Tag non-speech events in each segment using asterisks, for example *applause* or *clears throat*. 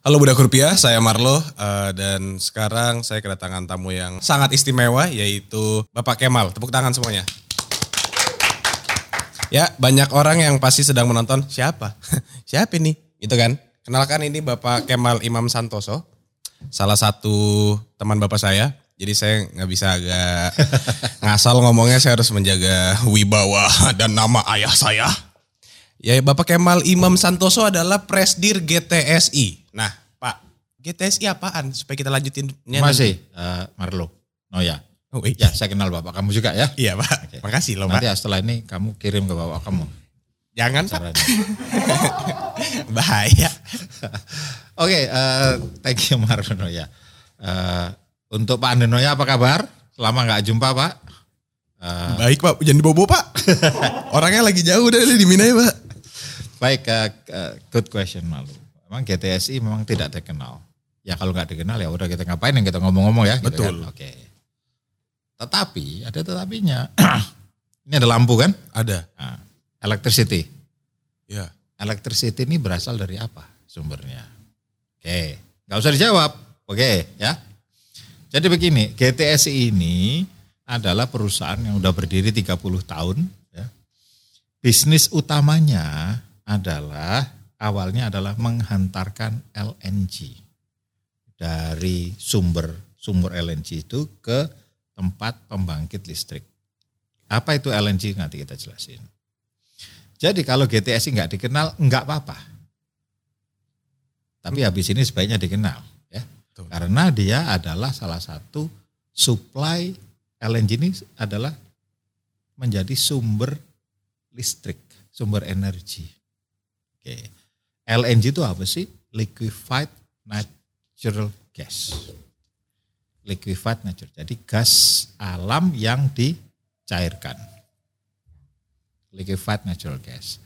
Halo Budak Rupiah, saya Marlo eh, dan sekarang saya kedatangan tamu yang sangat istimewa yaitu Bapak Kemal. Tepuk tangan semuanya. Ya, banyak orang yang pasti sedang menonton. Siapa? *laughs* Siapa ini? Itu kan. Kenalkan ini Bapak Kemal Imam Santoso. Salah satu teman Bapak saya. Jadi saya nggak bisa agak *laughs* ngasal ngomongnya. Saya harus menjaga wibawa dan nama ayah saya. Ya Bapak Kemal Imam Santoso adalah Presdir GTSI. Nah Pak, GTSI apaan? Supaya kita lanjutin. Masih eh, Marlo. Oh ya. Oh, iya. Ya, saya kenal Bapak kamu juga ya. Iya Pak, Oke. makasih loh Nanti Pak. setelah ini kamu kirim ke Bapak kamu Jangan Pak, *laughs* bahaya. *laughs* Oke, eh, thank you Marlo ya. Eh, untuk Pak Andenoya apa kabar? Lama nggak jumpa Pak. Eh, Baik Pak, jangan dibobo Pak. *laughs* Orangnya lagi jauh dari di Mina ya Pak. Baik, eh, good question Malu. Memang GTSI memang tidak terkenal. Ya kalau nggak dikenal ya udah kita ngapain yang kita ngomong-ngomong ya. gitu Betul. kan. Oke. Tetapi ada tetapinya. *clears throat* ini ada lampu kan? Ada. Nah, electricity. Ya. electricity ini berasal dari apa sumbernya? Oke, nggak usah dijawab. Oke, ya. Jadi begini, GTSI ini adalah perusahaan yang udah berdiri 30 tahun. Ya. Bisnis utamanya adalah awalnya adalah menghantarkan LNG dari sumber sumber LNG itu ke tempat pembangkit listrik. Apa itu LNG nanti kita jelasin. Jadi kalau GTSI nggak dikenal nggak apa-apa. Tapi habis ini sebaiknya dikenal ya. Betul. Karena dia adalah salah satu supply LNG ini adalah menjadi sumber listrik, sumber energi. Oke. LNG itu apa sih? Liquefied natural gas. Liquefied natural. Jadi gas alam yang dicairkan liquefied natural gas.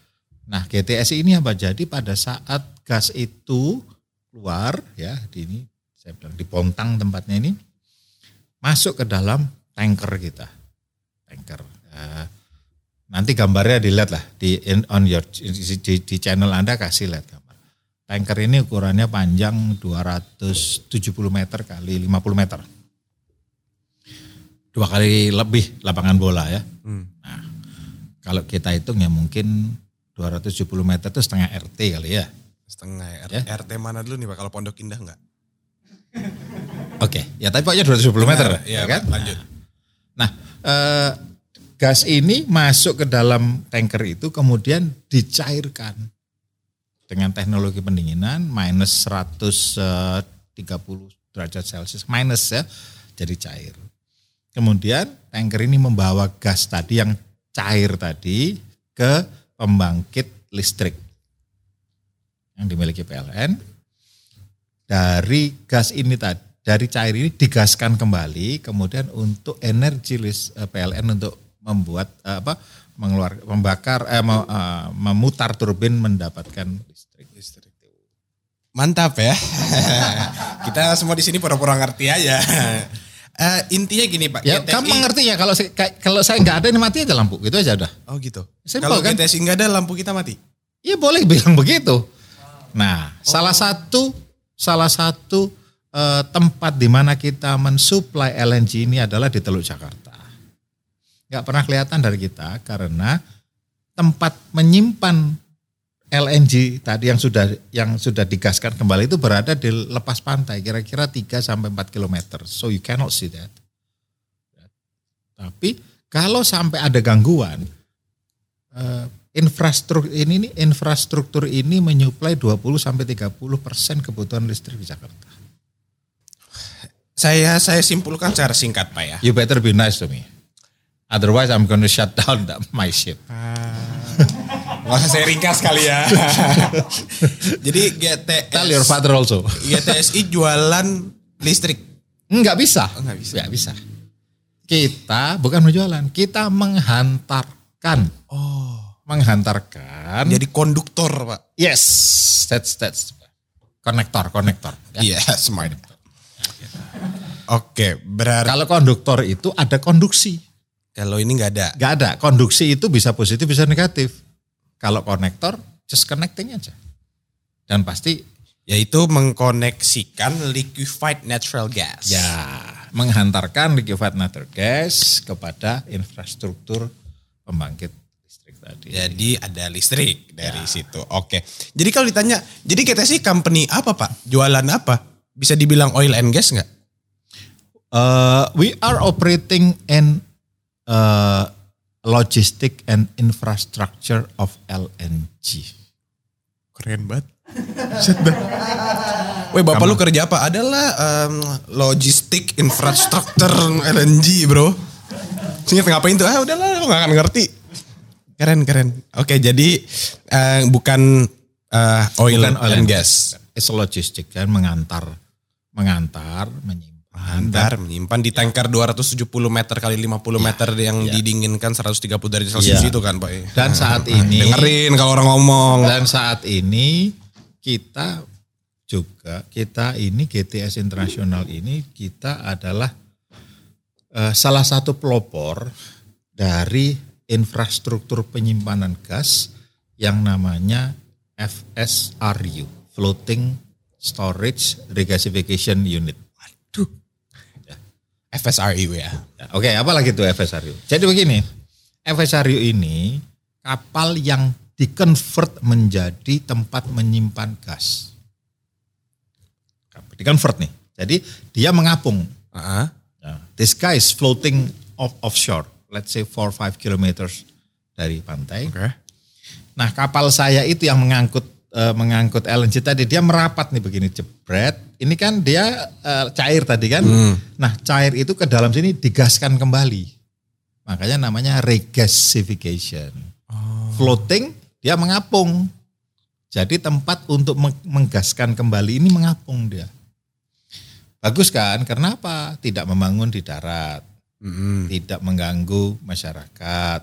Nah, GTSI ini apa? Jadi pada saat gas itu keluar ya di ini saya bilang di Pontang tempatnya ini masuk ke dalam tanker kita. Tanker. Eh, nanti gambarnya dilihat lah di in- on your di, di channel Anda kasih lihat gambar. Tanker ini ukurannya panjang 270 meter kali 50 meter. Dua kali lebih lapangan bola ya. Hmm. Kalau kita hitung ya mungkin 270 meter itu setengah RT kali ya. Setengah ya. Ya. RT mana dulu nih Pak? Kalau Pondok Indah enggak? Oke, ya tapi pokoknya 270 meter Iya ya kan? Lanjut. Nah, eh, gas ini masuk ke dalam tanker itu kemudian dicairkan dengan teknologi pendinginan minus 130 derajat Celcius minus ya, jadi cair. Kemudian tanker ini membawa gas tadi yang cair tadi ke pembangkit listrik yang dimiliki PLN. Dari gas ini tadi, dari cair ini digaskan kembali, kemudian untuk energi lis, eh, PLN untuk membuat eh, apa mengeluar membakar eh, me- eh, memutar turbin mendapatkan listrik. Listrik. Mantap ya. *laughs* Kita semua di sini pura-pura ngerti aja. Eh, intinya gini Pak. Ya, kamu ngerti ya kalau saya, kalau saya nggak ada ini mati aja lampu, gitu aja udah. Oh gitu. Simple, Kalau kan? GTSI nggak ada lampu kita mati. Iya boleh bilang begitu. Nah, salah satu salah satu eh, tempat di mana kita mensuplai LNG ini adalah di Teluk Jakarta. Nggak pernah kelihatan dari kita karena tempat menyimpan LNG tadi yang sudah yang sudah digaskan kembali itu berada di lepas pantai kira-kira 3 sampai 4 km. So you cannot see that. Tapi kalau sampai ada gangguan eh, infrastruktur ini nih infrastruktur ini menyuplai 20 sampai 30 persen kebutuhan listrik di Jakarta. Saya saya simpulkan secara singkat Pak ya. You better be nice to me. Otherwise I'm gonna shut down the, my ship. *laughs* Usah saya ringkas kali ya. *laughs* Jadi GTS, Tell your father also. GTSI jualan listrik. Enggak bisa. Oh, nggak bisa. Nggak bisa. Kita bukan menjualan, kita menghantarkan. Oh. Menghantarkan. Jadi konduktor Pak. yes, that's that's konektor, konektor. ya. Iya, smart. Oke, berarti Kalau konduktor itu ada konduksi. Kalau ini nggak ada. Gak ada. Konduksi itu bisa positif, bisa negatif. Kalau konektor, just connecting aja. Dan pasti Yaitu mengkoneksikan liquefied natural gas. Ya, menghantarkan liquefied natural gas kepada infrastruktur pembangkit listrik tadi. Jadi ada listrik dari situ. Oke. Jadi kalau ditanya, jadi kita sih company apa pak? Jualan apa? Bisa dibilang oil and gas nggak? Uh, we are operating in uh, logistic and infrastructure of LNG. Keren banget. Weh bapak lu kerja apa? Adalah em, logistik infrastruktur LNG bro. Singkat ngapain tuh? Ah udahlah lu gak akan ngerti. Keren keren. Oke jadi eh, bukan eh, oil, Bukan oil and and gas. It's logistic kan mengantar, mengantar, menyimpan. Antar menyimpan di tanker 270 meter kali 50 meter yang didinginkan 130 derajat Celcius Iya. itu kan Pak. Dan saat *laughs* ini Dengerin kalau orang ngomong. Dan saat ini kita juga kita ini GTS Internasional ini kita adalah eh, salah satu pelopor dari infrastruktur penyimpanan gas yang namanya FSRU, Floating Storage Regasification Unit. Waduh. FSRU ya. Ya, Oke, apa lagi tuh FSRU? Jadi begini, FSRU ini kapal yang dikonvert menjadi tempat menyimpan gas. Dikonvert nih. Jadi dia mengapung. Ah, Nah, this guy is floating off offshore, let's say 4 5 kilometers dari pantai. Oke. Nah, kapal saya itu yang mengangkut eh, mengangkut LNG tadi dia merapat nih begini jebret. Ini kan dia eh, cair tadi kan. Nah, cair itu ke dalam sini digaskan kembali. Makanya namanya regasification. Floating dia mengapung. Jadi tempat untuk meng- menggaskan kembali ini mengapung dia. Bagus kan? Kenapa? Tidak membangun di darat Mm-mm. tidak mengganggu masyarakat.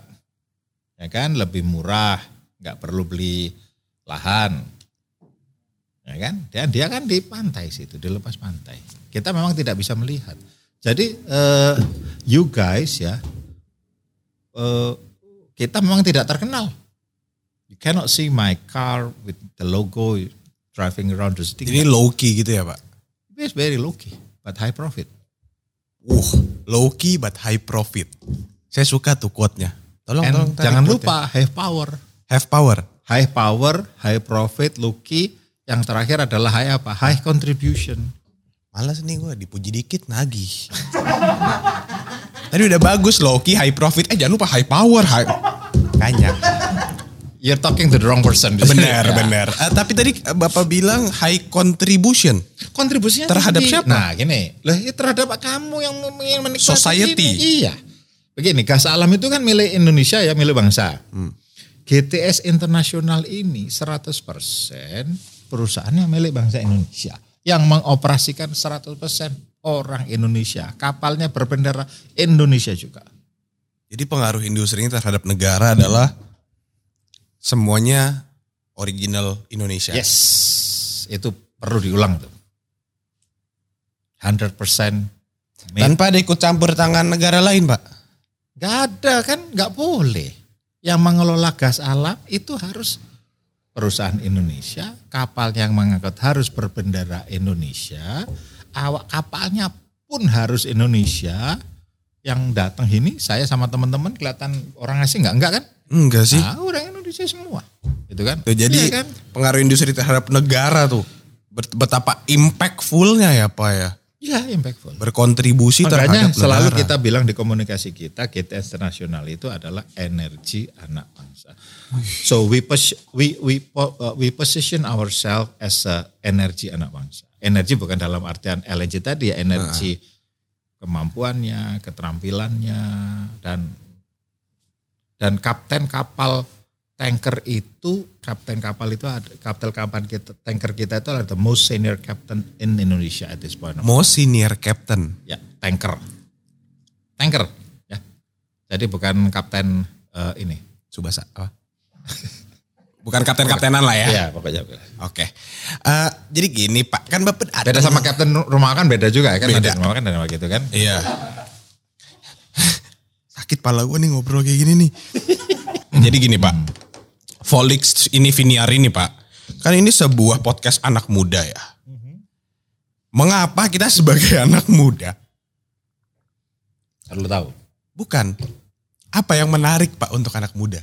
Ya kan, lebih murah, nggak perlu beli lahan. Ya kan? Dan dia kan di pantai situ, di lepas pantai. Kita memang tidak bisa melihat. Jadi eh, you guys ya, eh, kita memang tidak terkenal. You cannot see my car with the logo driving around the city. Ini low key gitu ya Pak? It's very low key, but high profit. Uh, low key but high profit. Saya suka tuh quote-nya. Tolong, And tolong. jangan lupa high power. Have power. High power, high profit, lucky. Yang terakhir adalah high apa? High contribution. Malas nih gue dipuji dikit nagih. *laughs* Tadi udah bagus low key high profit. Eh jangan lupa high power. High... Kanya. You're talking to the wrong person. *laughs* Benar, Ya. benar. Eh, tapi tadi Bapak bilang high contribution. Kontribusinya Terhadap tinggi. siapa? Nah gini, lah ya terhadap kamu yang yang menikmati Society. ini. Iya. Begini, gas alam itu kan milik Indonesia ya, milik bangsa. Hmm. GTS Internasional ini 100% perusahaannya milik bangsa Indonesia. Yang mengoperasikan 100% orang Indonesia. Kapalnya berbendera Indonesia juga. Jadi pengaruh industri ini terhadap negara adalah semuanya original Indonesia. Yes, itu perlu diulang tuh. 100% made. Tanpa ada ikut campur tangan negara lain, Pak. Gak ada kan, gak boleh. Yang mengelola gas alam itu harus perusahaan Indonesia, kapal yang mengangkut harus berbendera Indonesia, awak kapalnya pun harus Indonesia. Yang datang ini saya sama teman-teman kelihatan orang asing nggak? Enggak kan? Enggak sih. Ah, orang Indonesia semua. Gitu kan? Tuh, jadi Iya kan? pengaruh industri terhadap negara tuh Bet- betapa impactfulnya ya Pak ya. Iya, impactful. Berkontribusi Makanya terhadap selalu negara. kita bilang di komunikasi kita, kita internasional itu adalah energi anak bangsa. So we pos- we we uh, we position ourselves as a energi anak bangsa. Energi bukan dalam artian LNG tadi ya, energi kemampuannya, keterampilannya dan dan kapten kapal tanker itu kapten kapal itu ada kapten kapal kita tanker kita itu adalah the most senior captain in Indonesia at this point. Most senior captain. Ya, tanker. Tanker, ya. Jadi bukan kapten eh, ini. Subasa. apa? *laughs* Bukan kapten-kaptenan lah ya. Iya, pokoknya. Oke. Eh, jadi gini Pak, kan Bapak ada Beda sama kapten rumah kan beda juga ya kan? Beda. Rumah kan dan gitu kan? Iya. *laughs* Sakit pala gue nih ngobrol kayak gini nih. Jadi gini Pak, Volix ini Viniar ini Pak, Kan ini sebuah podcast anak muda ya. Mengapa kita sebagai *laughs* anak muda? Perlu tahu. Bukan. Apa yang menarik Pak untuk anak muda?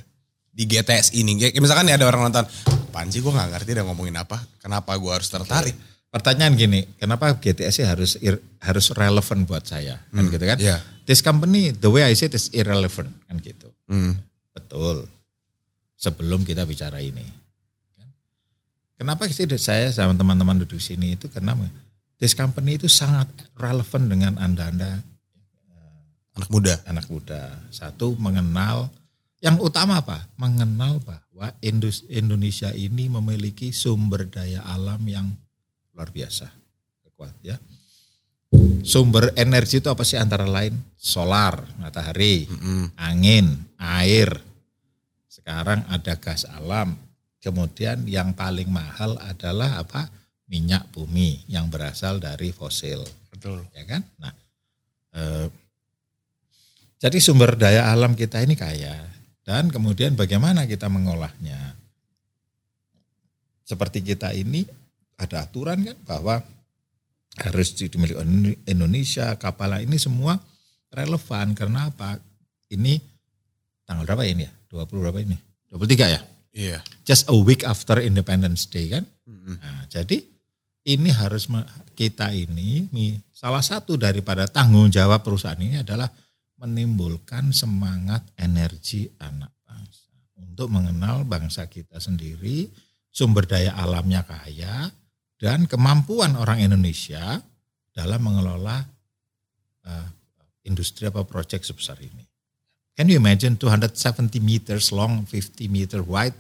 Di GTS ini. Kayak misalkan nih ada orang nonton. Apaan sih gue gak ngerti dia ngomongin apa. Kenapa gue harus tertarik? Pertanyaan gini, kenapa GTS harus ir- harus relevan buat saya? Kan gitu kan? iya. This company, the way I say it is irrelevant kan gitu. Hmm. Betul. Sebelum kita bicara ini. Kenapa sih saya sama teman-teman duduk sini itu karena this company itu sangat relevan dengan Anda-Anda Anak muda. anak muda. Satu mengenal yang utama apa? Mengenal bahwa Indonesia ini memiliki sumber daya alam yang luar biasa. Kuat ya. Sumber energi itu apa sih antara lain? Solar, matahari, Mm-mm. angin, air. Sekarang ada gas alam. Kemudian yang paling mahal adalah apa? Minyak bumi yang berasal dari fosil Betul. ya kan? Nah, eh, jadi sumber daya alam kita ini kaya dan kemudian bagaimana kita mengolahnya? Seperti kita ini ada aturan kan bahwa harus dimiliki Indonesia, kapal ini semua relevan karena apa? Ini tanggal berapa ini ya? 20 berapa ini? 23 ya? Iya. Just a week after Independence Day kan? Mm-mm. Nah, jadi ini harus kita ini salah satu daripada tanggung jawab perusahaan ini adalah menimbulkan semangat energi anak bangsa untuk mengenal bangsa kita sendiri, sumber daya alamnya kaya dan kemampuan orang Indonesia dalam mengelola eh, industri apa proyek sebesar ini. Can you imagine 270 meters long, 50 meter wide?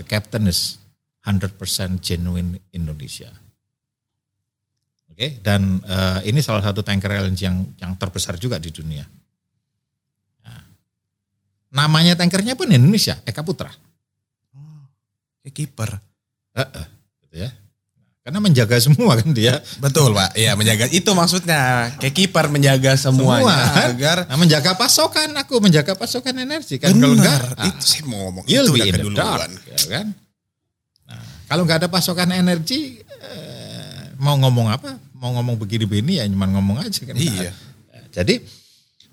The captain is 100% genuine Indonesia. Oke, dan eh, ini salah satu tanker LNG yang yang terbesar juga di dunia. Nah, namanya tankernya pun Indonesia, Eka Putra, Kayak kiper. gitu ya. Karena menjaga semua kan dia. Betul Pak. Iya menjaga. Itu maksudnya. Kayak kiper menjaga semuanya. Semua. Agar. Nah, menjaga pasokan, aku menjaga pasokan energi kan. Kalau enggak, Benar. ah, Itu saya mau ngomong. itu udah keduluan. ya kan? Nah, kalau nggak ada pasokan energi, eh, mau ngomong apa? Mau ngomong begini-begini ya cuma ngomong aja kan. Iya. Nah, Jadi,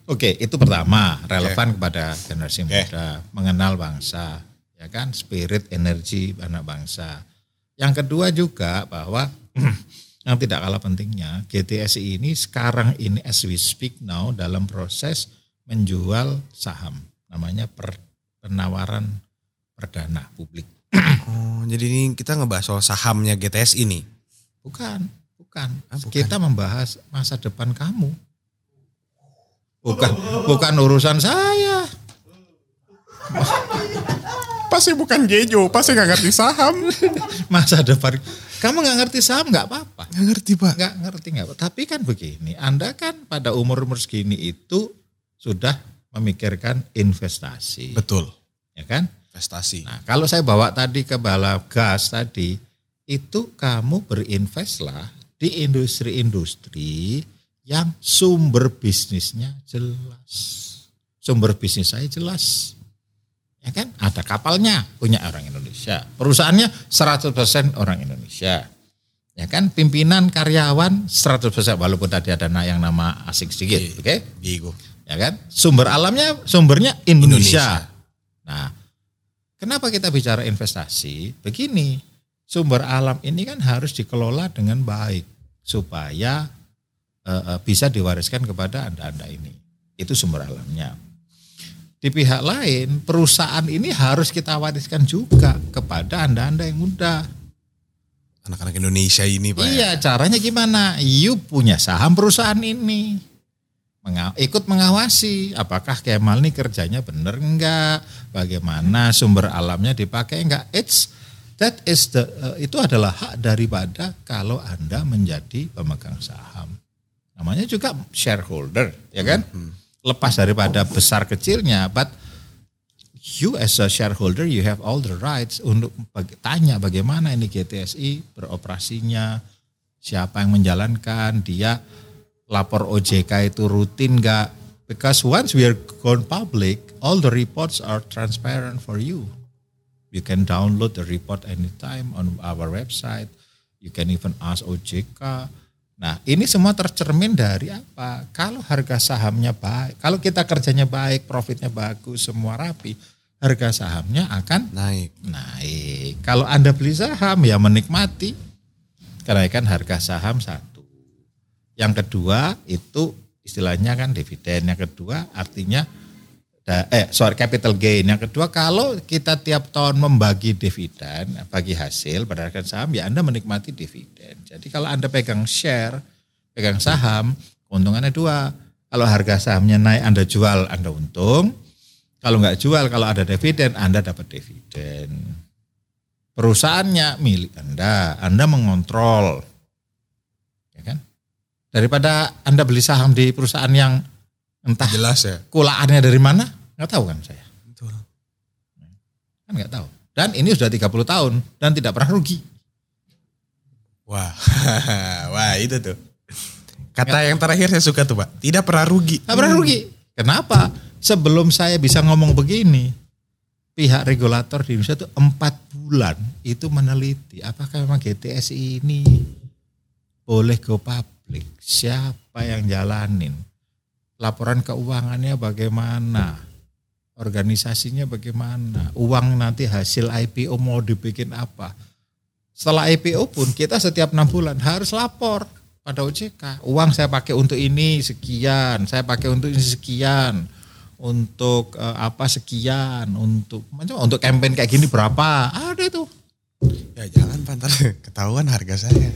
oke itu pertama relevan kepada generasi Oke. muda, mengenal bangsa, ya kan, spirit energi anak bangsa. Yang kedua juga bahwa *clears throat* yang tidak kalah pentingnya GTSI ini sekarang ini as we speak now dalam proses menjual saham, namanya per, penawaran perdana publik. *clears throat* Oh, jadi ini kita ngebahas soal sahamnya GTS ini. Bukan, bukan. Ah, bukan. Kita membahas masa depan kamu. Bukan, bukan urusan saya. *laughs* Pasti bukan Jejo, pasti gak ngerti saham. *laughs* Masa depan. Kamu nggak ngerti saham nggak apa-apa. Gak ngerti Pak. Nggak ngerti nggak. Tapi kan begini, Anda kan pada umur-umur segini itu sudah memikirkan investasi. Betul. Ya kan? Investasi. Nah, kalau saya bawa tadi ke bala gas tadi, itu kamu berinvestlah di industri-industri yang sumber bisnisnya jelas. Sumber bisnis saya jelas. Ya kan? Ada kapalnya punya orang Indonesia. Perusahaannya 100% orang Indonesia. Ya kan? Pimpinan karyawan 100% walaupun tadi ada yang nama asing sedikit, Iya. oke? Gigo. ya kan? Sumber alamnya sumbernya Indonesia. Indonesia. Nah, kenapa kita bicara investasi? Begini, sumber alam ini kan harus dikelola dengan baik supaya eh, bisa diwariskan kepada anda-anda ini. Itu sumber alamnya. Di pihak lain, perusahaan ini harus kita wariskan juga kepada anda-anda yang muda. Anak-anak Indonesia ini Pak. ya. Iya, caranya gimana? You punya saham perusahaan ini. Menga- ikut mengawasi apakah Kemal ini kerjanya benar enggak, bagaimana sumber alamnya dipakai enggak. It's that is the eh, itu adalah hak daripada kalau Anda menjadi pemegang saham. Namanya juga shareholder, ya kan? Lepas daripada besar kecilnya, but you as a shareholder you have all the rights untuk tanya bagaimana ini GTSI beroperasinya, siapa yang menjalankan, dia lapor OJK itu rutin enggak? Because once we are gone public, all the reports are transparent for you. You can download the report anytime on our website. You can even ask OJK. Nah, ini semua tercermin dari apa? Kalau harga sahamnya baik, kalau kita kerjanya baik, profitnya bagus, semua rapi, harga sahamnya akan Naik. naik. Kalau Anda beli saham ya menikmati kenaikan harga saham satu. Yang kedua itu istilahnya kan dividen. Yang kedua artinya da- eh sorry capital gain. Yang kedua kalau kita tiap tahun membagi dividen, bagi hasil berdasarkan saham ya Anda menikmati dividen. Jadi kalau Anda pegang share, pegang saham, keuntungannya dua. Kalau harga sahamnya naik Anda jual, Anda untung. Kalau nggak jual, kalau ada dividen, Anda dapat dividen. Perusahaannya milik Anda, Anda mengontrol. Ya kan? Daripada Anda beli saham di perusahaan yang entah Jelas ya. kulaannya dari mana, nggak tahu kan saya. Betul. Kan nggak tahu. Dan ini sudah 30 tahun dan tidak pernah rugi. Wah, *laughs* wah itu tuh. Kata yang terakhir saya suka tuh pak. Tidak pernah rugi. Nggak pernah rugi. Kenapa? Sebelum saya bisa ngomong begini, pihak regulator di Indonesia itu empat bulan itu meneliti apakah memang GTS ini boleh go public, siapa yang jalanin, laporan keuangannya bagaimana, organisasinya bagaimana, uang nanti hasil IPO mau dibikin apa. Setelah IPO pun kita setiap enam bulan harus lapor pada OJK. Uang saya pakai untuk ini sekian, saya pakai untuk ini sekian, untuk eh, apa sekian, untuk macam untuk campaign kayak gini berapa? Ada itu. Ya jangan pak, ntar *laughs* ketahuan harga saya.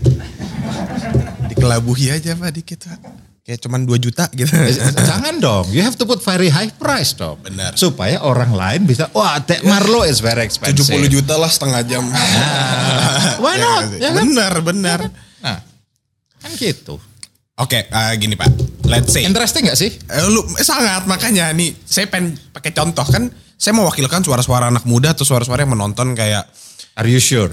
Dikelabuhi aja pak dikit pak. Kayak cuman 2 juta gitu. Jangan dong, you have to put very high price dong. Benar. Supaya orang lain bisa, wah Tek Marlo is very expensive. 70 juta lah setengah jam. Nah, *laughs* why Ya not? Ya kan? Benar, benar. Nah, kan gitu. Oke, eh, gini pak. Let's say. Interesting gak sih? Eh, lu eh, sangat makanya nih saya pengen pakai contoh kan saya mewakilkan suara-suara anak muda atau suara-suara yang menonton kayak Are you sure?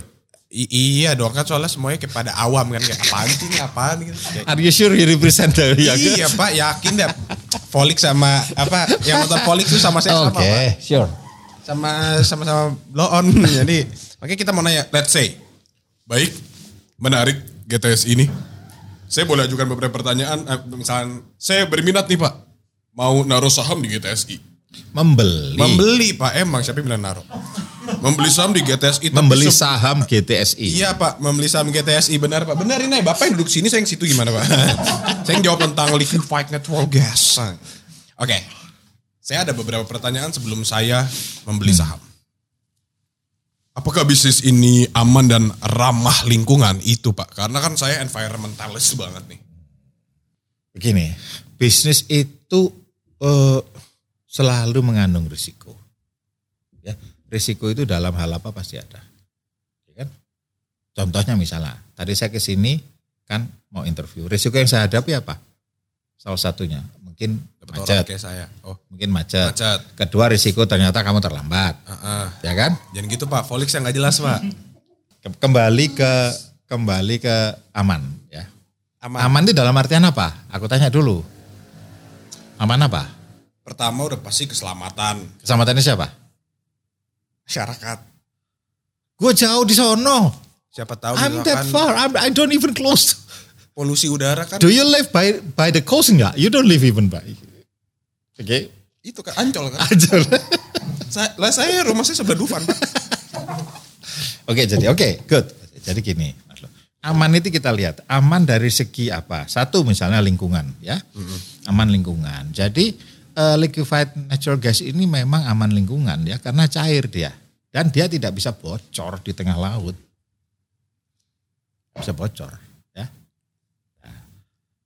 I- iya dong kan soalnya semuanya kayak pada awam kan kayak apaan sih ini? Apaan? Gitu. Kayak, Are you sure you represent the iya pak yakin deh. Folik sama apa yang nonton Folik itu sama saya Oke, sama pak. sure. sama sama sama blow on jadi oke kita mau nanya let's say baik menarik GTS ini. Saya boleh ajukan beberapa pertanyaan eh, misalnya saya berminat nih pak mau naruh saham di GTSI Membeli. membeli pak. Emang siapa yang bilang naruh membeli saham di GTSI membeli saham GTSI. Iya pak, membeli saham GTSI benar pak. Benar ini bapak yang duduk sini, saya yang situ gimana pak? *laughs* saya yang jawab tentang liquefied natural gas. Oke, saya ada beberapa pertanyaan sebelum saya membeli saham. Apakah bisnis ini aman dan ramah lingkungan? Itu pak, karena kan saya environmentalist banget nih. Begini, bisnis itu eh, selalu mengandung risiko. Ya, risiko itu dalam hal apa pasti ada. Ya kan? Contohnya misalnya, tadi saya ke sini kan mau interview. Risiko yang saya hadapi apa? Salah satunya mungkin Dapat orang macet, kayak saya. Oh, mungkin macet. macet. Kedua risiko ternyata kamu terlambat, Heeh. ya kan? Jangan gitu pak, Volix yang nggak jelas pak. Ke- Kembali ke kembali ke aman, ya. Aman. Aman itu dalam artian apa? Aku tanya dulu. Aman apa? Pertama udah pasti keselamatan Keselamatannya siapa? Masyarakat. Gue jauh di sono. Siapa tahu I'm that far. I'm, I don't even close. polusi udara kan Do you live by by the coast enggak? You don't live even by. Oke. itu kan ancol kan. Aja. *laughs* saya, lah saya rumah saya sebelah Dufan. *laughs* Oke, jadi oke, good. Jadi gini, aman itu kita lihat, aman dari segi apa? Satu misalnya lingkungan, ya, aman lingkungan. Jadi eh, liquefied natural gas ini memang aman lingkungan ya, karena cair dia dan dia tidak bisa bocor di tengah laut, bisa bocor, ya.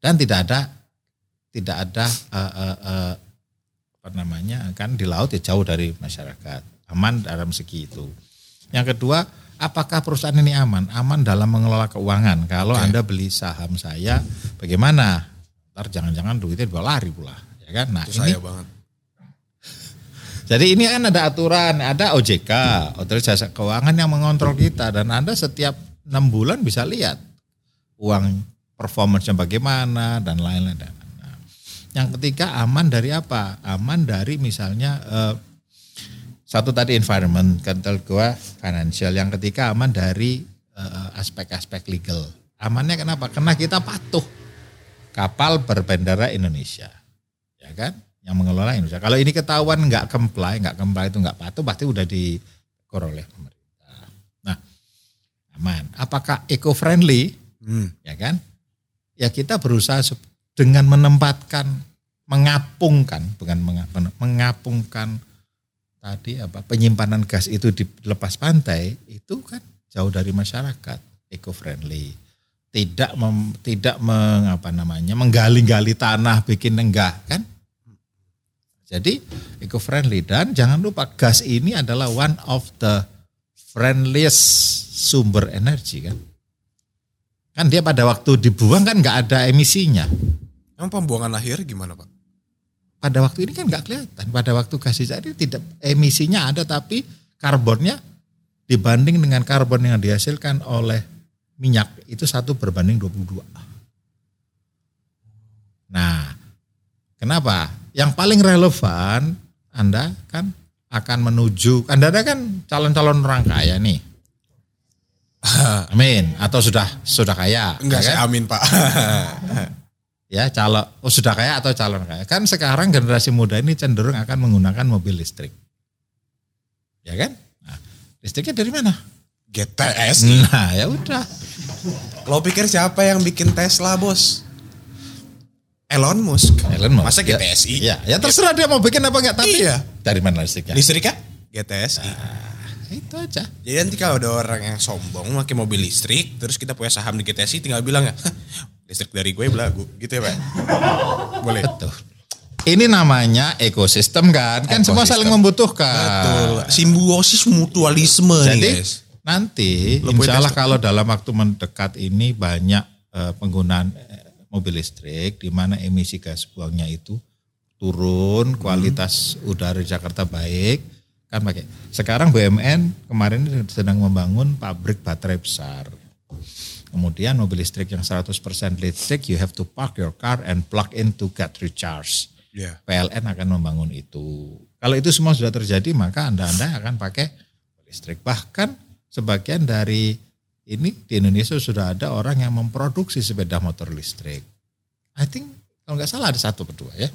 Dan tidak ada tidak ada eh, eh, eh, apa namanya kan di laut ya jauh dari masyarakat, aman dalam segi itu. Yang kedua, apakah perusahaan ini aman? Aman dalam mengelola keuangan. Kalau Oke. Anda beli saham saya, bagaimana? Ntar jangan-jangan duitnya dibawa lari pula. Kan? Nah, Itu ini, saya banget. *laughs* jadi ini kan ada aturan, ada OJK, Otoritas Jasa Keuangan yang mengontrol kita. Dan Anda setiap enam bulan bisa lihat uang performance-nya bagaimana dan lain-lain. Nah, yang ketiga aman dari apa? Aman dari misalnya eh, satu tadi environment, kedua financial, yang ketiga aman dari eh, aspek-aspek legal. Amannya kenapa? Karena kita patuh kapal berbendera Indonesia, ya kan? Yang mengelola Indonesia. Kalau ini ketahuan nggak comply, nggak comply itu nggak patuh, pasti udah dikur oleh pemerintah. Nah, aman. Apakah eco friendly? Hmm. Ya kan? Ya kita berusaha dengan menempatkan, mengapungkan, bukan menga- mengapungkan tadi apa penyimpanan gas itu di lepas pantai itu kan jauh dari masyarakat, eco friendly. Tidak mem, tidak mengapa namanya menggali-gali tanah bikin enggak kan? Jadi eco friendly dan jangan lupa gas ini adalah one of the friendliest sumber energi kan? Kan dia pada waktu dibuang kan nggak ada emisinya. Emang pembuangan akhir gimana Pak? Pada waktu ini kan nggak kelihatan. Pada waktu gas dicari tidak emisinya ada tapi karbonnya dibanding dengan karbon yang dihasilkan oleh minyak itu satu berbanding 22. Nah, kenapa? Yang paling relevan Anda kan akan menuju, Anda kan calon-calon orang kaya nih. *laughs* Amin. Atau sudah sudah kaya. Enggak ya kan? saya amin Pak. *laughs* ya calon oh sudah kaya atau calon kaya kan sekarang generasi muda ini cenderung akan menggunakan mobil listrik ya kan nah, listriknya dari mana GTS. nah ya udah Lo pikir siapa yang bikin Tesla bos? Elon Musk. Elon Musk. Masa Ya, GTSI? ya ya terserah dia mau bikin apa enggak tapi Iya. dari mana listriknya Listriknya? GTSI. itu aja Jadi nanti kalau ada orang yang sombong pakai mobil listrik, terus kita punya saham di GTSI, tinggal bilang ya, "Hah, listrik dari gue belagu, gitu ya pak? Boleh. betul ini namanya ekosistem kan kan semua saling membutuhkan Betul. Simbiosis mutualisme Jadi nih guys. nanti Lo insya Allah kalau dalam waktu mendekat ini banyak eh, penggunaan mobil listrik di mana emisi gas buangnya itu turun, kualitas udara di Jakarta baik kan pakai. Sekarang BUMN kemarin sedang membangun pabrik baterai besar. Kemudian mobil listrik yang 100% listrik you have to park your car and plug in to get recharge. Iya. PLN akan membangun itu. Kalau itu semua sudah terjadi maka Anda-Anda akan pakai listrik. Bahkan sebagian dari ini di Indonesia sudah ada orang yang memproduksi sepeda motor listrik. I think kalau nggak salah ada satu berdua ya.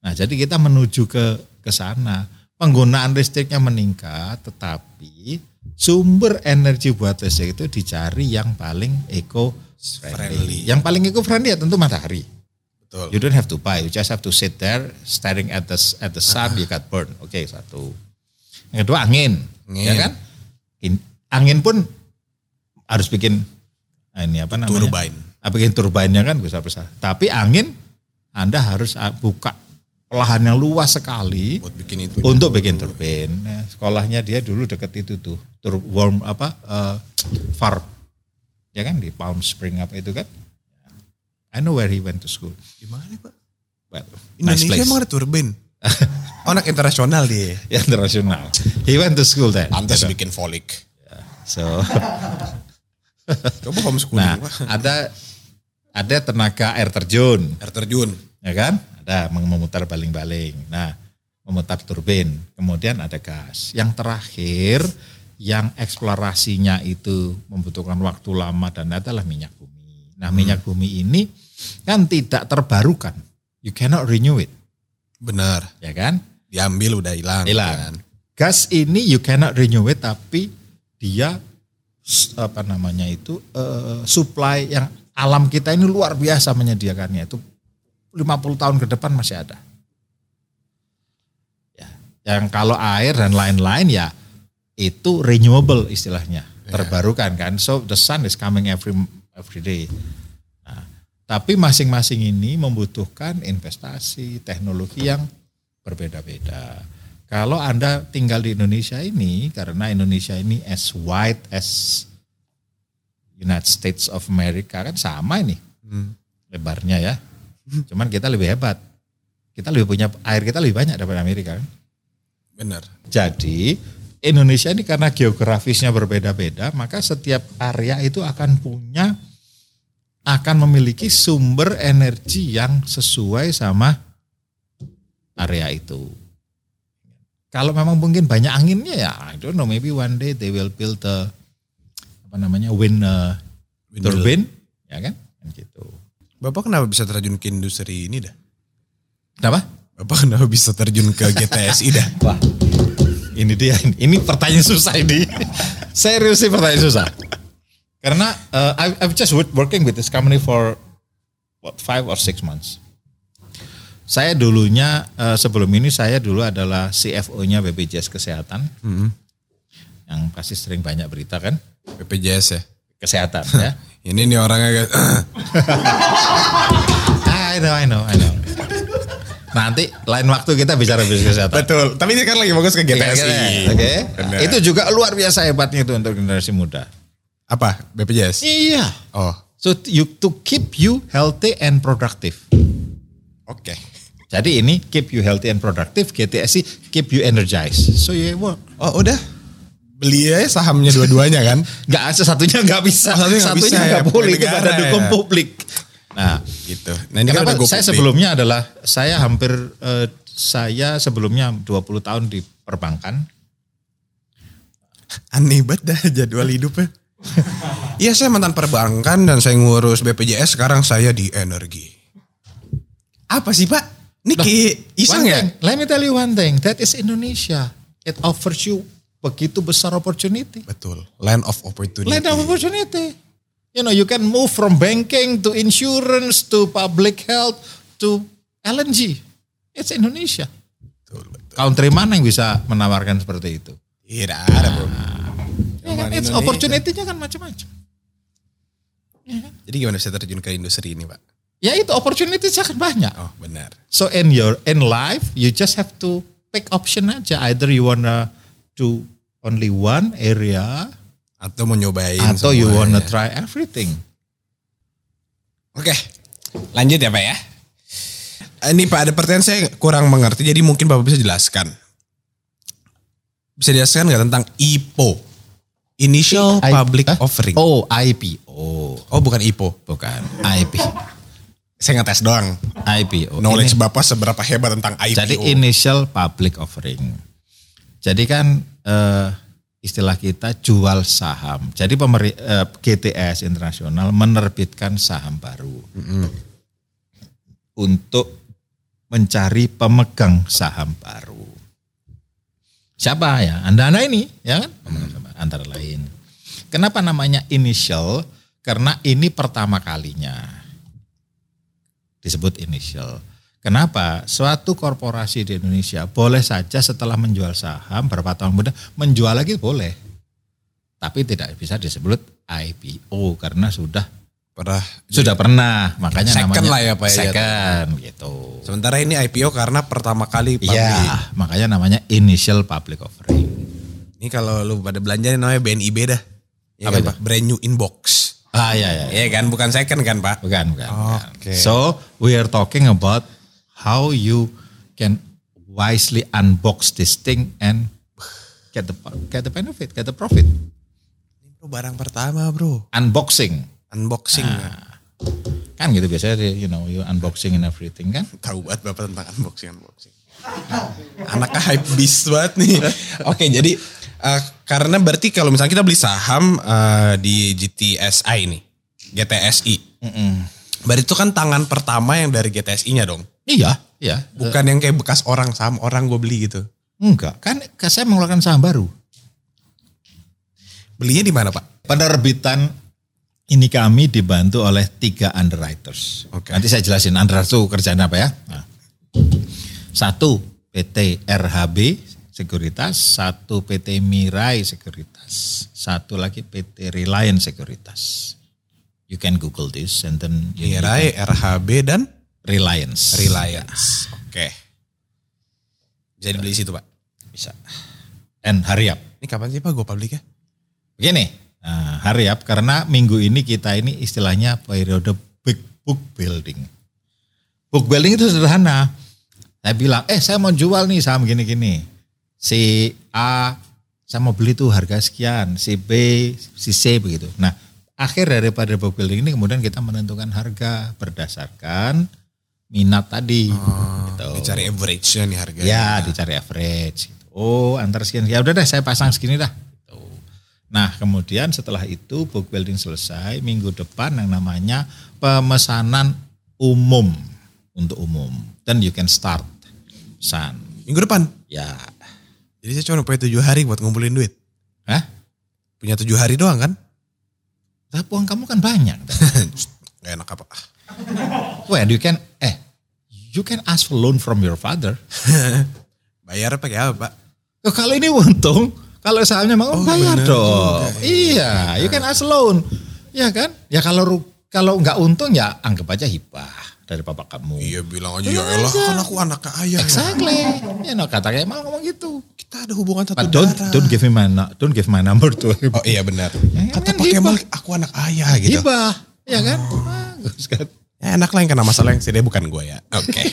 Nah jadi kita menuju ke ke sana. Penggunaan listriknya meningkat tetapi sumber energi buat listrik itu dicari yang paling eco friendly. Friendly. Yang paling eco friendly ya tentu matahari. Betul. You don't have to buy, you just have to sit there staring at the at the sun, you got burned. Oke, satu. Yang kedua angin, Angin. ya kan? In- angin pun harus bikin ah, ini apa namanya? Turbine. Ah, bikin turbinnya kan besar-besar. Tapi angin Anda harus ah, buka lahan yang luas sekali Buat bikin itu. untuk bikin turbin. Nah, sekolahnya dia dulu deket itu tuh, tur warm apa eh, farm, ya kan di Palm Spring apa itu kan? I know where he went to school. Gimana pak? Well, nice Indonesia place. emang ada turbin. *laughs* oh, anak internasional dia. Ya, internasional. He went to school. Pantas Gitu. bikin folik. So, *laughs* *laughs* Coba homeschooling nah ada ada tenaga air terjun, Air terjun. ya kan? Ada mem- memutar baling-baling. Nah, memutar turbin. Kemudian ada gas. Yang terakhir, yang eksplorasinya itu membutuhkan waktu lama dan adalah minyak bumi. Nah, minyak bumi ini kan tidak terbarukan. You cannot renew it, Benar. ya kan? Diambil udah hilang. Hilang. kan? Gas ini you cannot renew it tapi dia apa namanya itu eh, supply yang alam kita ini luar biasa menyediakannya itu 50 tahun ke depan masih ada. Ya, yang kalau air dan lain-lain ya itu renewable istilahnya, terbarukan kan. So the sun is coming every every day. Nah, tapi masing-masing ini membutuhkan investasi, teknologi yang berbeda-beda. Kalau Anda tinggal di Indonesia ini, karena Indonesia ini as wide as United States of America kan sama ini Hmm. lebarnya ya. Cuman kita lebih hebat. Kita lebih punya air kita lebih banyak daripada Amerika kan. Benar. Jadi Indonesia ini karena geografisnya berbeda-beda, maka setiap area itu akan punya akan memiliki sumber energi yang sesuai sama area itu. Kalau memang mungkin banyak anginnya ya, I don't know, maybe one day they will build a apa namanya wind uh, Windmill. turbine, ya kan? Kan Gitu. Bapak kenapa bisa terjun ke industri ini dah? Kenapa? Bapak kenapa bisa terjun ke GTSI dah? *laughs* Wah, ini dia. Ini pertanyaan susah ini. *laughs* Serius sih pertanyaan susah. Karena uh, I've just work- working with this company for what five or six months. Saya dulunya eh, sebelum ini saya dulu adalah CFO-nya BPJS Kesehatan, yang pasti sering banyak berita kan BPJS ya. kesehatan *laughs* ya. Ini nih orangnya guys. *laughs* I know, I know, I know. Nanti lain waktu kita bicara bisnis kesehatan. Betul. Tapi ini kan lagi fokus ke GTSI. Oke. Benar. Itu juga luar biasa hebatnya itu untuk generasi muda. apa? BPJS. Iya. Oh, So you to keep you healthy and productive. oke. Jadi ini keep you healthy and productive, GTSI keep you energized. So you work. Oh, udah. Beli aja sahamnya dua-duanya kan? Nggak satunya nggak bisa, Oh, satunya nggak bisa satunya nggak ya, boleh itu negara badan ya. publik. Nah, Gitu. Nah, ini kan kenapa go saya sebelumnya adalah saya hampir eh, saya sebelumnya 20 tahun di perbankan. Aneh banget dah jadwal hidupnya. Iya saya mantan perbankan dan saya ngurus BPJS sekarang saya di energi. Apa sih pak? Ini kayak iseng ya? thing, let me tell you one thing, that is Indonesia. It offers you begitu besar opportunity. Betul. Land of opportunity. Land of opportunity. You know, you can move from banking to insurance to public health to LNG. It's Indonesia. Betul, betul. Country mana yang bisa menawarkan seperti itu? Tidak ada bro. Ya kan? It's opportunity-nya kan macam-macam. Jadi gimana bisa terjun ke industri ini pak? Ya itu opportunity sangat banyak. Oh benar. So in your in life, you just have to pick option aja. Either you wanna do only one area, Atau mau nyobain atau you semuanya. wanna try everything. Oke, lanjut ya Pak ya. Ini Pak ada pertanyaan saya kurang mengerti, jadi mungkin Bapak bisa jelaskan. Bisa jelaskan nggak tentang IPO? Initial I- Public? Offering. Oh, IPO. Oh bukan IPO. Bukan, IP. Saya ngetes doang. IPO. Knowledge Ini- Bapak seberapa hebat tentang IPO. jadi initial public offering. Jadi kan eh, istilah kita jual saham. Jadi pemeri, eh, GTS internasional menerbitkan saham baru untuk mencari pemegang saham baru. Siapa ya? Anda-anda ini, ya kan? Baru, Antara lain. Kenapa namanya initial? Karena ini pertama kalinya disebut initial. Kenapa? Suatu korporasi di Indonesia boleh saja setelah menjual saham berapa tahun kemudian menjual lagi boleh. Tapi tidak bisa disebut IPO karena sudah pernah. sudah pernah makanya Second namanya lah ya, Pak, ya. second gitu. Sementara ini IPO karena pertama kali public. Iya, makanya namanya initial public offering. Ini kalau lu pada belanja namanya BNIB dah. Ya Apa kan? Pak? Brand new inbox. Ah iya iya. Iya kan, bukan second kan Pak? Bukan, bukan. bukan. Oke. So, we are talking about how you can wisely unbox this thing and get the get the benefit, get the profit. Bro, barang pertama bro. Unboxing. Unboxing. Kan gitu biasanya you know, you unboxing and everything kan. Tahu banget Bapak tentang unboxing unboxing. Anaknya hype beast banget nih. *laughs* Oke, jadi eh, karena berarti kalau misalnya kita beli saham eh, di GTSI nih, GTSI. Berarti itu kan tangan pertama yang dari GTSI-nya dong. Iya, iya. Bukan yang kayak bekas orang saham orang gue beli gitu. Enggak, kan saya mengeluarkan saham baru. Belinya di mana Pak? Penerbitan ini kami dibantu oleh tiga underwriters. Oke. Nanti saya jelasin underwriter itu kerjaan apa ya. Nah. Satu PT RHB Sekuritas, satu PT Mirai Sekuritas, satu lagi PT Reliance Sekuritas. You can Google this and then Mirai, RHB dan Reliance. Reliance. Oke. Bisa dibeli situ Pak. Bisa. And hurry up. Ini kapan sih Pak gue publik ya? Begini, nah, hurry up karena minggu ini kita ini istilahnya periode big book building. Book building itu sederhana. Saya bilang, eh saya mau jual nih saham gini-gini. Si A, saya mau beli tuh harga sekian. Si B, si C begitu. Nah akhir daripada book building ini kemudian kita menentukan harga berdasarkan minat tadi. gitu. Dicari average-nya nih harganya. Ya dicari average. Gitu. Oh antar sekian. Ya udah deh saya pasang segini dah. Gitu. Nah kemudian setelah itu book building selesai minggu depan yang namanya pemesanan umum untuk umum. Dan you can start pesan. Minggu depan. Ya. Jadi saya cuma punya tujuh hari buat ngumpulin duit. Hah? Punya tujuh hari doang kan? Tapi uang kamu kan banyak. *laughs* Gak enak apa. Well you can eh you can ask for loan from your father. *laughs* Bayar pakai apa pak? Oh, kalau ini untung, kalau sahamnya mau Oh, bayar bener dong. juga, Iya, you can ask loan. Ya kan? Ya kalau kalau nggak untung ya anggap aja hibah dari papa kamu. Iya bilang aja ya elah kan aku anak kaya. Exactly. Ya no kata kayak mal ngomong gitu. Kita ada hubungan satu But don't darah. don't give me my don't give my number to him. Oh iya benar. Ya, Kata kan Pak Kemal aku anak ayah gitu. Hibah, ya kan? Bagus kan? Ya, enak lah yang kena masalah yang sini bukan gue ya. Oke. *laughs*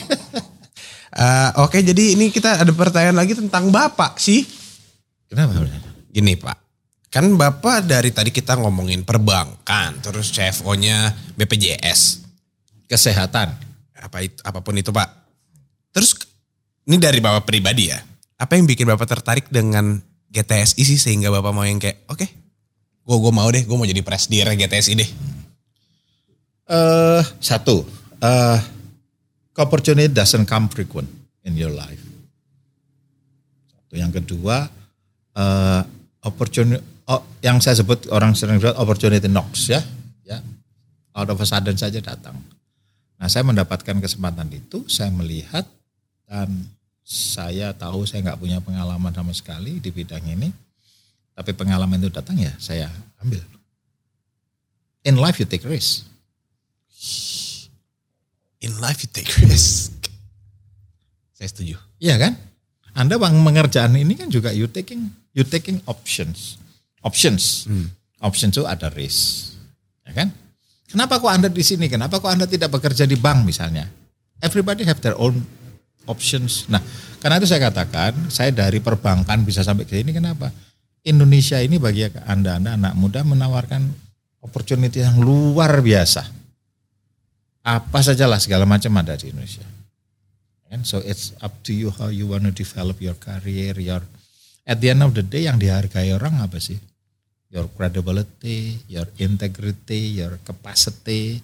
Eh, Oke jadi ini kita ada pertanyaan lagi tentang bapak sih. Kenapa? Gini pak. Kan bapak dari tadi kita ngomongin perbankan. Terus CFO-nya BPJS. Kesehatan. Apa itu, apa pun itu pak. Terus ini dari bapak pribadi ya. Apa yang bikin bapak tertarik dengan GTSI sih sehingga bapak mau yang kayak oke. gue gue mau deh, gue mau jadi presidir GTSI deh. Eh satu, eh opportunity doesn't come frequent in your life. Satu. Yang kedua, eh opportunity, oh, yang saya sebut orang sering bilang opportunity knocks ya, ya, out of a sudden saja datang. Nah saya mendapatkan kesempatan itu, saya melihat dan saya tahu saya nggak punya pengalaman sama sekali di bidang ini, tapi pengalaman itu datang ya saya ambil. In life you take risk. In life you take risk. Saya setuju. Iya kan? Anda bang mengerjaan ini kan juga you taking you taking options. Options. Options itu ada risk. Ya kan? Kenapa kok Anda di sini? Kenapa kok Anda tidak bekerja di bank misalnya? Everybody have their own options. Nah, karena itu saya katakan, saya dari perbankan bisa sampai ke sini kenapa? Indonesia ini bagi Anda, Anda anak muda menawarkan opportunity yang luar biasa. Apa sajalah segala macam ada di Indonesia. And so it's up to you how you want to develop your career, your at the end of the day yang dihargai orang apa sih? Your credibility, your integrity, your capacity,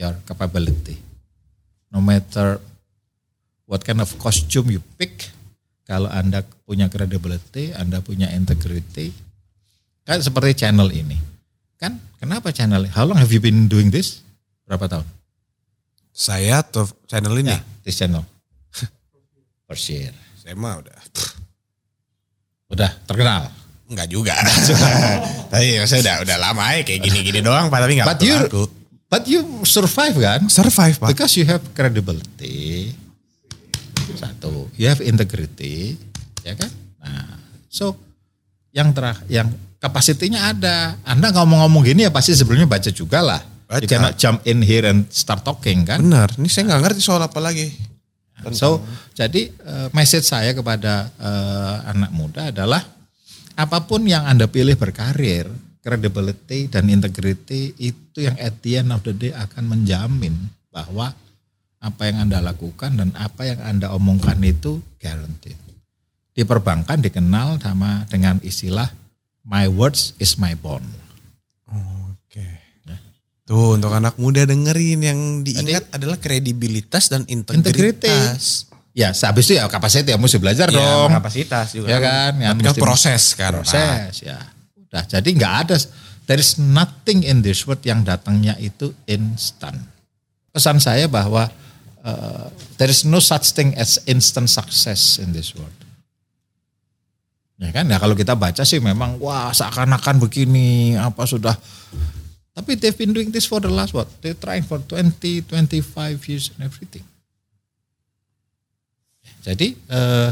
your capability. No matter what kind of costume you pick, kalau Anda punya credibility, Anda punya integrity, kan seperti channel ini. Kan kenapa channel? How long have you been doing this? Berapa tahun? Saya atau channel ini? Ya, this channel. *laughs* Year. Saya mah udah. Udah terkenal. Enggak juga. *laughs* Tapi saya udah udah lama ya kayak gini-gini doang Pak. Tapi enggak But you aku. but you survive kan? Survive Pak. Because you have credibility. Satu, you have integrity, ya kan? Nah, so yang terakhir, yang kapasitinya ada. Anda ngomong-ngomong gini ya pasti sebelumnya baca juga lah. You Baca. cannot jump in here and start talking kan? Benar. Ini saya nggak ngerti soal apa lagi. So, jadi eh, message saya kepada eh, anak muda adalah apa pun yang Anda pilih berkarir, credibility dan integrity itu yang at the end of the day akan menjamin bahwa apa yang Anda lakukan dan apa yang Anda omongkan itu guaranteed. Di perbankan dikenal sama dengan istilah my words is my bond. Oke. Tuh untuk anak muda dengerin yang diingat adalah kredibilitas dan integritas. Ya, habis itu ya kapasitas ya mesti belajar Ya, dong. kapasitas juga. Ya kan? Ya, kan mesti- proses kan. Proses ya udah jadi nggak ada there is nothing in this world yang datangnya itu instan pesan saya bahwa uh, there is no such thing as instant success in this world ya kan ya kalau kita baca sih memang wah seakan-akan begini apa sudah tapi they've been doing this for the last what they trying for 20 25 years and everything jadi uh,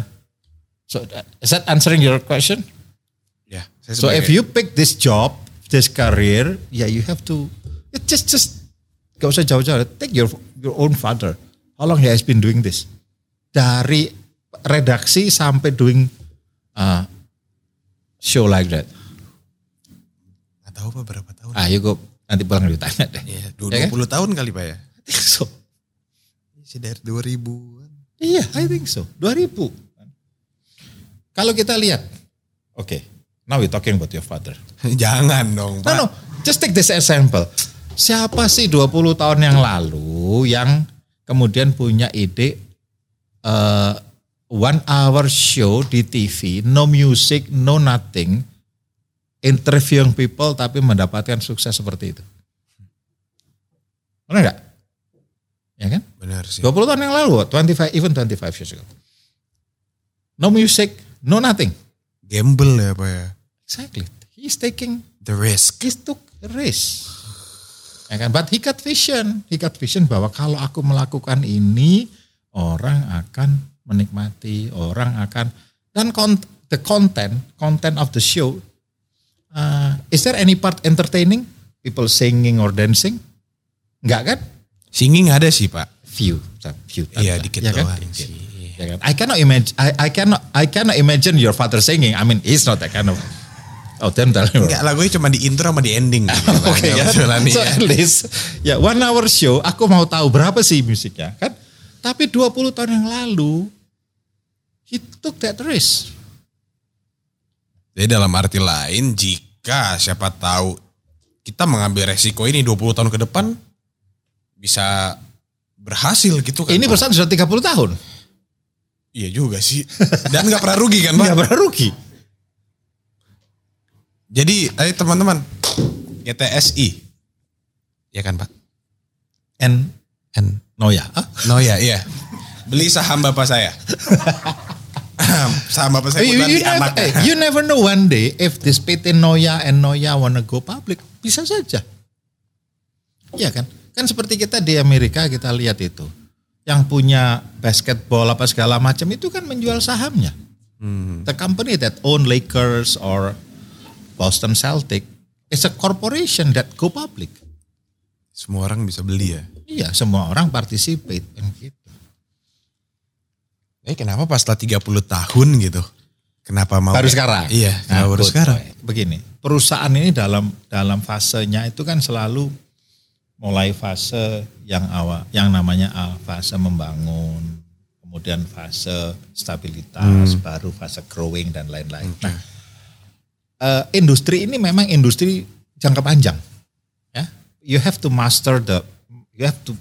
so is that answering your question Ya, saya So if you pick this job, this career, yeah, you have to ya just just gak usah jauh-jauh. Take your your own father. How long he has been doing this? Dari redaksi sampai doing uh, show like that. nggak tahu Pak berapa tahun. Ah, you go nanti pulang ditanya deh. Ya 20 tahun kali Pak ya. *laughs* So. Dari 2000. Iya, I think so. 2000. Kalau kita lihat, oke, okay, now we talking about your father. *laughs* Jangan dong, Pak. No, no, just take this example. Siapa sih 20 tahun yang lalu yang kemudian punya ide uh, one hour show di TV, no music, no nothing, interviewing people tapi mendapatkan sukses seperti itu. Benar nggak? Ya kan? Benar sih. 20 tahun yang lalu, 25, even 25 years ago. No music, no nothing. Gamble ya, Pak ya. Exactly. He's taking, The risk. he took a risk. Ya kan? But he got vision. He got vision bahwa kalau aku melakukan ini, orang akan menikmati, orang akan, dan con- the content, content of the show, uh, is there any part entertaining? People singing or dancing? Enggak kan? Singing ada sih, Pak. Few, few. Iya, dikit Ya kan? doang Dikit. sih. Ya kan? I cannot imagine. I, I cannot. I cannot imagine your father singing. I mean, he's not that kind of. Oh, damn, tell me. Enggak, lagunya cuma di intro sama di ending. Oke ya. Kebetulan nih So ya. at least ya one hour show aku mau tahu berapa sih musiknya kan. Tapi 20 tahun yang lalu he took that risk. Jadi dalam arti lain, jika siapa tahu kita mengambil resiko ini 20 tahun ke depan, bisa berhasil gitu kan. Ini perusahaan sudah 30 tahun. Iya juga sih. Dan nggak pernah rugi kan Pak? Nggak pernah rugi. Jadi, ayo teman-teman, GTSI. Ya kan Pak? N. no ya. Ah, No ya, iya. Beli saham bapak saya. saham bapak saya you, you never, eh, you never know one day if this PT Noya and Noya wanna go public. Bisa saja. Iya kan? Kan seperti kita di Amerika kita lihat itu. Yang punya basketball apa segala macam itu kan menjual sahamnya. Hmm. The company that own Lakers or Boston Celtic is a corporation that go public. Semua orang bisa beli ya. Iya, semua orang participate kan gitu. Eh kenapa pas setelah 30 tahun gitu? Kenapa mau Baru sekarang. Iya, kenapa baru sekarang? Begini, perusahaan ini dalam dalam fasenya itu kan selalu mulai fase yang awal, yang namanya fase membangun, kemudian fase stabilitas, Hmm. baru fase growing dan lain-lain. Nah, eh, industri ini memang industri jangka panjang. Ya, you have to master the, you have to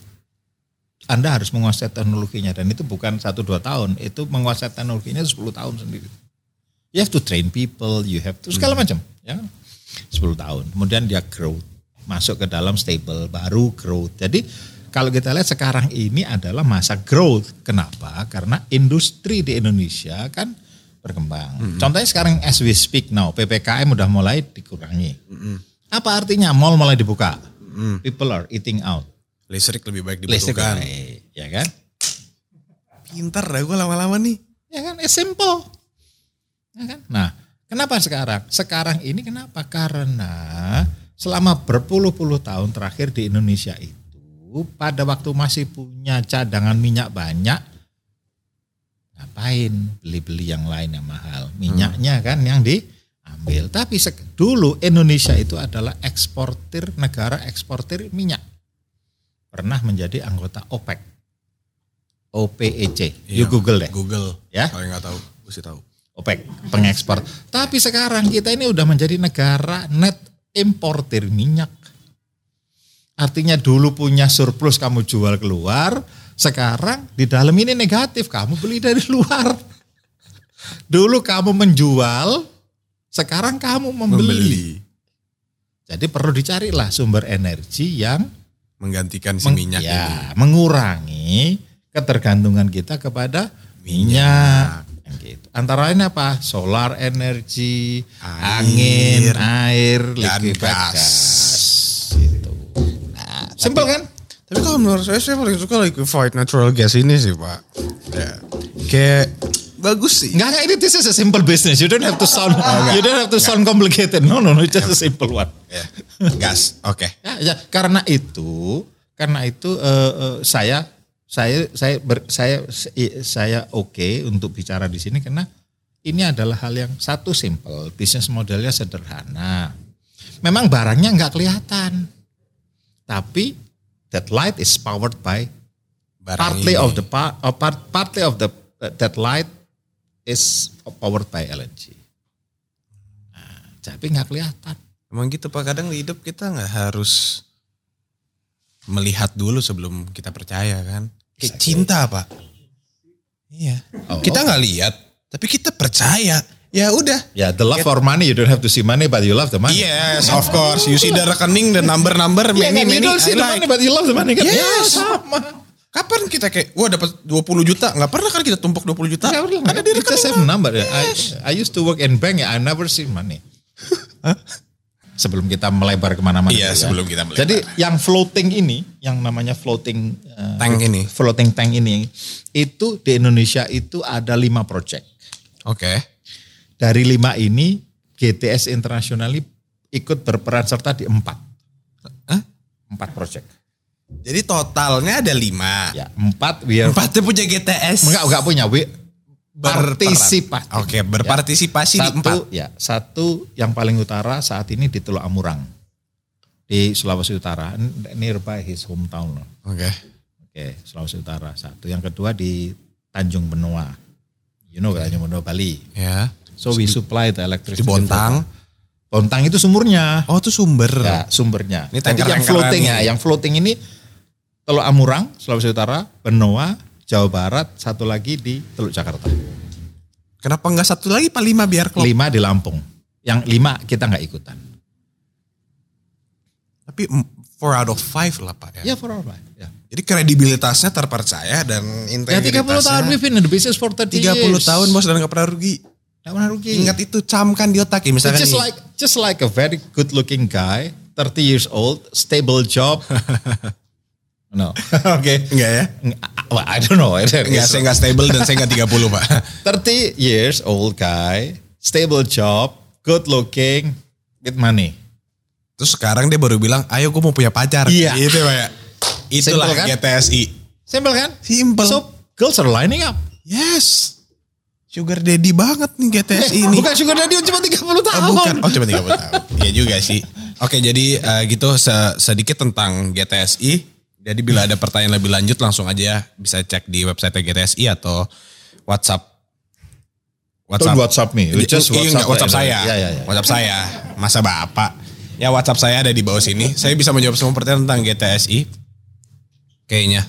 anda harus menguasai teknologinya dan itu bukan satu dua tahun, itu menguasai teknologinya 10 tahun sendiri. You have to train people, you have to segala macam, ya. 10 tahun. Kemudian dia growth, masuk ke dalam stable, baru growth. Jadi kalau kita lihat sekarang ini adalah masa growth. Kenapa? Karena industri di Indonesia kan berkembang. Contohnya sekarang as we speak now, PPKM udah mulai dikurangi. Apa artinya mall mulai dibuka? People are eating out. Listrik lebih baik Listrik dibutuhkan. naik, ya kan? Pintar dah gue lama-lama nih. Ya kan, it's simple. Ya kan? Nah, kenapa sekarang? Sekarang ini kenapa? Karena selama berpuluh-puluh tahun terakhir di Indonesia itu, pada waktu masih punya cadangan minyak banyak, ngapain beli-beli yang lain yang mahal? Minyaknya kan yang diambil. Tapi dulu Indonesia itu adalah eksportir, negara eksportir minyak. Pernah menjadi anggota OPEC. OPEC. You Iya, Google deh. Google. Ya. Kalau yang nggak tahu, sih tahu. OPEC pengekspor. Tapi sekarang kita ini udah menjadi negara net importir minyak. Artinya dulu punya surplus kamu jual keluar, sekarang di dalam ini negatif kamu beli dari luar. Dulu kamu menjual, sekarang kamu membeli. Membeli. Jadi perlu dicarilah sumber energi yang Menggantikan si meng- minyak ya, ini. mengurangi ketergantungan kita kepada minyak. Yang Gitu. Antara lain apa? Solar energi, Air, angin, air, dan liquefied gas. gas. Gitu. Nah, simple kan? Tapi kalau menurut saya, saya paling suka liquefied natural gas ini sih Pak. Ya. Kayak bagus sih. Enggak, enggak, ini this is a simple business. You don't have to sound, you don't have to sound complicated. No, no, no, it's just a simple one. Ya. Gas, oke. Ya, ya, karena itu, karena itu eh, eh, saya saya saya ber, saya saya oke untuk bicara di sini karena ini adalah hal yang satu simple, bisnis modelnya sederhana. Memang barangnya nggak kelihatan, tapi that light is powered by Barang partly ini. of the part, uh, part partly of the uh, that light is powered by LNG. Nah, tapi nggak kelihatan. Emang gitu Pak, kadang di hidup kita nggak harus melihat dulu sebelum kita percaya kan. Kayak cinta Pak. Iya. Oh, kita nggak lihat, tapi kita percaya. Ya udah. Ya, the love for money, you don't have to see money, but you love the money. Yes, of course. You see the rekening, the number-number, Iya many, kan, you many, don't see I the like. money, but you love the money kan? Yes. Ya, sama. Kapan kita kayak, wah dapat 20 juta, nggak pernah kan kita tumpuk 20 juta? Ya, udah, Ada di it's just rekening. have number. I, I used to work in bank, ya, I never see money. *laughs* sebelum kita melebar ke mana-mana. Iya, gitu ya. sebelum kita melebar. Jadi yang floating ini, yang namanya floating uh, Tank ini. floating tank ini, itu di Indonesia itu ada lima project. Oke. Dari lima ini, GTS International ini ikut berperan serta di empat. Hah? Empat project. Jadi totalnya ada lima. Ya, empat we are, Empatnya punya GTS. enggak, enggak punya, we Berperan. partisipatif. Oke, berpartisipasi di satu, empat. ya, satu yang paling utara saat ini di Teluk Amurang. Di Sulawesi Utara, nearby his hometown. Oke. Oke, Sulawesi Utara. Satu. Yang kedua di Tanjung Benoa. You know Tanjung Benoa, Bali. Ya. So we supply the electricity. Di Bontang. Bontang itu sumurnya. Oh itu sumber. Ya, sumbernya. Ini Jadi yang floating ya, yang floating ini Teluk Amurang, Sulawesi Utara, Benoa, Jawa Barat, satu lagi di Teluk Jakarta. Kenapa nggak satu lagi Pak lima biar klop? Lima di Lampung. Yang lima kita nggak ikutan. Tapi four out of five lah Pak ya. Ya for all right. Ya. Jadi kredibilitasnya terpercaya dan Ya 30 tahun integritasnya. we've been in the business for 30 30 years. tahun bos dan nggak pernah rugi. Nggak pernah rugi. Ingat itu camkan di otak ya It's misalkan just nih. like just like a very good looking guy, 30 years old, stable job. *laughs* no. Oke. Enggak ya? Well, I don't know. Enggak, saya nggak stable dan saya nggak 30 Pak. *laughs* 30 years old guy, stable job, good looking, with money. Terus sekarang dia baru bilang, ayo gue mau punya pacar. Iya. Gitu Pak ya. Itulah Simple kan? GTSI. Simple kan? Simple. So girls are lining up. yes. Sugar daddy banget nih GTSI ini. Bukan sugar daddy cuma 30 tahun. Oh, bukan. Oh cuma 30 *laughs* tahun. Iya juga sih. Oke jadi eh, gitu se- sedikit tentang GTSI. Jadi bila ada pertanyaan lebih lanjut langsung aja bisa cek di website GTSI atau WhatsApp. Don't WhatsApp me. You just Iya, enggak, WhatsApp saya. Ya, ya, ya. WhatsApp saya. Masa Bapak. Ya WhatsApp saya ada di bawah sini. Saya bisa menjawab semua pertanyaan tentang GTSI. Kayaknya.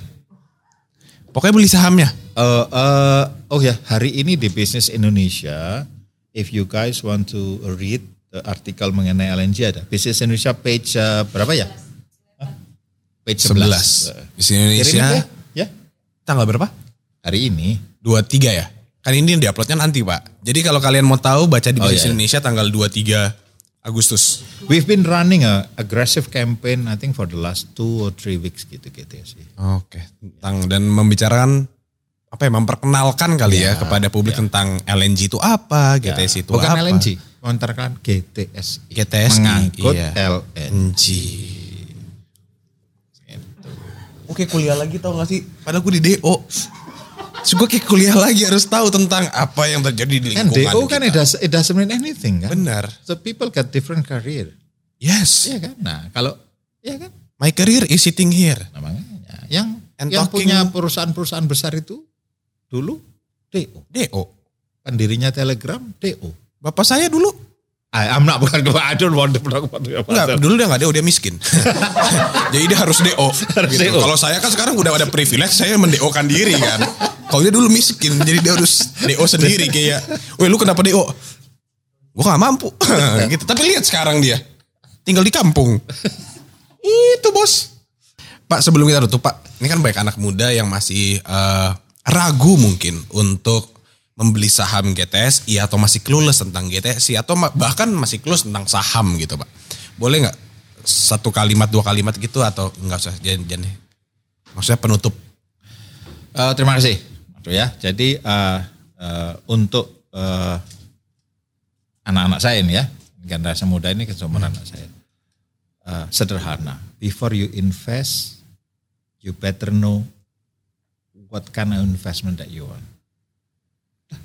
Pokoknya beli sahamnya. Eh, eh, oh ya, hari ini di Business Indonesia, if you guys want to read the artikel mengenai LNG ada. Business Indonesia page eh, berapa ya? Hah? Page 11. 11. Di Kirimin Indonesia. ya? ya. Tanggal berapa? Hari ini. 23 ya? Kan ini diuploadnya nanti Pak. Jadi kalau kalian mau tahu baca di Oh, Business iya, iya. Indonesia tanggal 23 Agustus. We've been running a aggressive campaign I think for the last two or three weeks gitu gitu sih. Oke. Tentang dan membicarakan apa ya memperkenalkan kali ya, Ya, kepada publik tentang LNG itu apa, GTS itu Bukan apa. LNG, mengantarkan GTS. GTS Mengangkut iya. LNG. LNG. Oke kuliah lagi tau gak sih? Padahal gue di DO. Terus gue kayak kuliah lagi harus tahu tentang apa yang terjadi di Kan lingkungan DO kan it, does, it doesn't mean anything kan. Benar. So people get different career. Yes. Iya kan? Nah kalau, iya kan? My career is sitting here. Nah, makanya yang And yang talking- punya perusahaan-perusahaan besar itu dulu DO. DO. Pendirinya Telegram DO. Bapak saya dulu I, I'm not *laughs* bukan I don't want to talk about your Enggak, father. dulu dia enggak DO, dia miskin. *laughs* Jadi dia harus DO. Harus gitu. Kalau saya kan sekarang udah ada privilege, saya mendeokan diri kan. Kalau dia dulu miskin, jadi dia harus DO sendiri kayak, weh lu kenapa DO? Gue gak mampu. *laughs* gitu. Tapi lihat sekarang dia, tinggal di kampung. Itu bos. Pak sebelum kita tutup Pak, ini kan banyak anak muda yang masih eh, ragu mungkin untuk membeli saham GTSI atau masih clueless tentang GTSI atau ma- bahkan masih clueless tentang saham gitu Pak. Boleh nggak satu kalimat dua kalimat gitu atau nggak usah jangan, jangan. Maksudnya penutup. Eh, terima kasih. Aduh ya. Jadi eh, eh, untuk eh, anak-anak saya ini ya, generasi muda ini kan semua anak saya. Eh, sederhana. Before you invest, you better know what kind of investment that you want.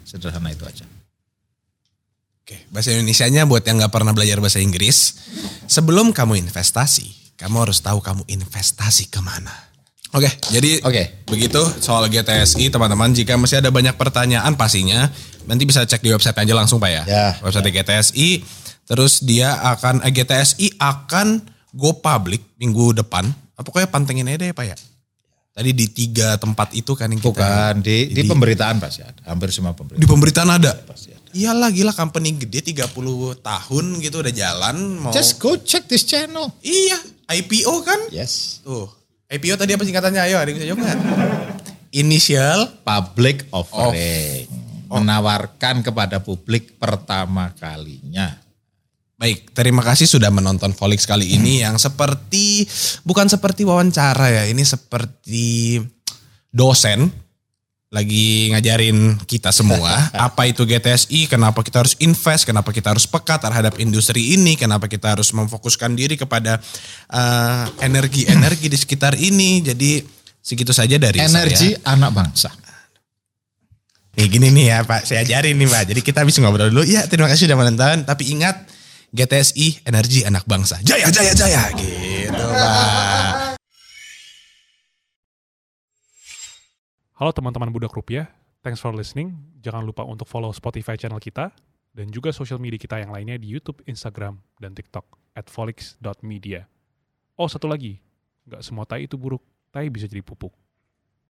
Sederhana itu aja. Oke, bahasa Indonesianya buat yang nggak pernah belajar bahasa Inggris, sebelum kamu investasi, kamu harus tahu kamu investasi ke mana. Oke, jadi Oke. begitu soal GTSI teman-teman. Jika masih ada banyak pertanyaan pastinya nanti bisa cek di website aja langsung Pak ya. Ya, website GTSI. Terus dia akan eh, GTSI akan go public minggu depan. Pokoknya pantengin aja deh Pak ya. Tadi di tiga tempat itu kan yang kita Bukan di, di pemberitaan pasti ada. Hampir semua di pemberitaan pemberitaan ada. pasti ada. Iyalah gila company gede 30 tahun gitu udah jalan mau Just go check this channel. Iya, IPO kan? Yes. Tuh. IPO tadi apa singkatannya? Ayo, ada yang bisa jawab nggak? Inisial Public offering. Menawarkan kepada publik pertama kalinya. Baik, terima kasih sudah menonton Volix kali ini yang seperti bukan seperti wawancara ya, ini seperti dosen lagi ngajarin kita semua *laughs* apa itu GTSI, kenapa kita harus invest, kenapa kita harus peka terhadap industri ini, kenapa kita harus memfokuskan diri kepada eh, energi-energi di sekitar ini. Jadi segitu saja dari Energi saya. anak bangsa. Nih gini nih ya Pak, saya ajarin nih Pak. Jadi kita habis ngobrol dulu. Ya terima kasih sudah menonton. Tapi ingat GTSI energi anak bangsa. Jaya jaya jaya gitu Pak. Halo teman-teman Budak Rupiah, thanks for listening. Jangan lupa untuk follow Spotify channel kita dan juga sosial media kita yang lainnya di YouTube, Instagram, dan TikTok at volix.media. Oh satu lagi, nggak semua tai itu buruk, tai bisa jadi pupuk.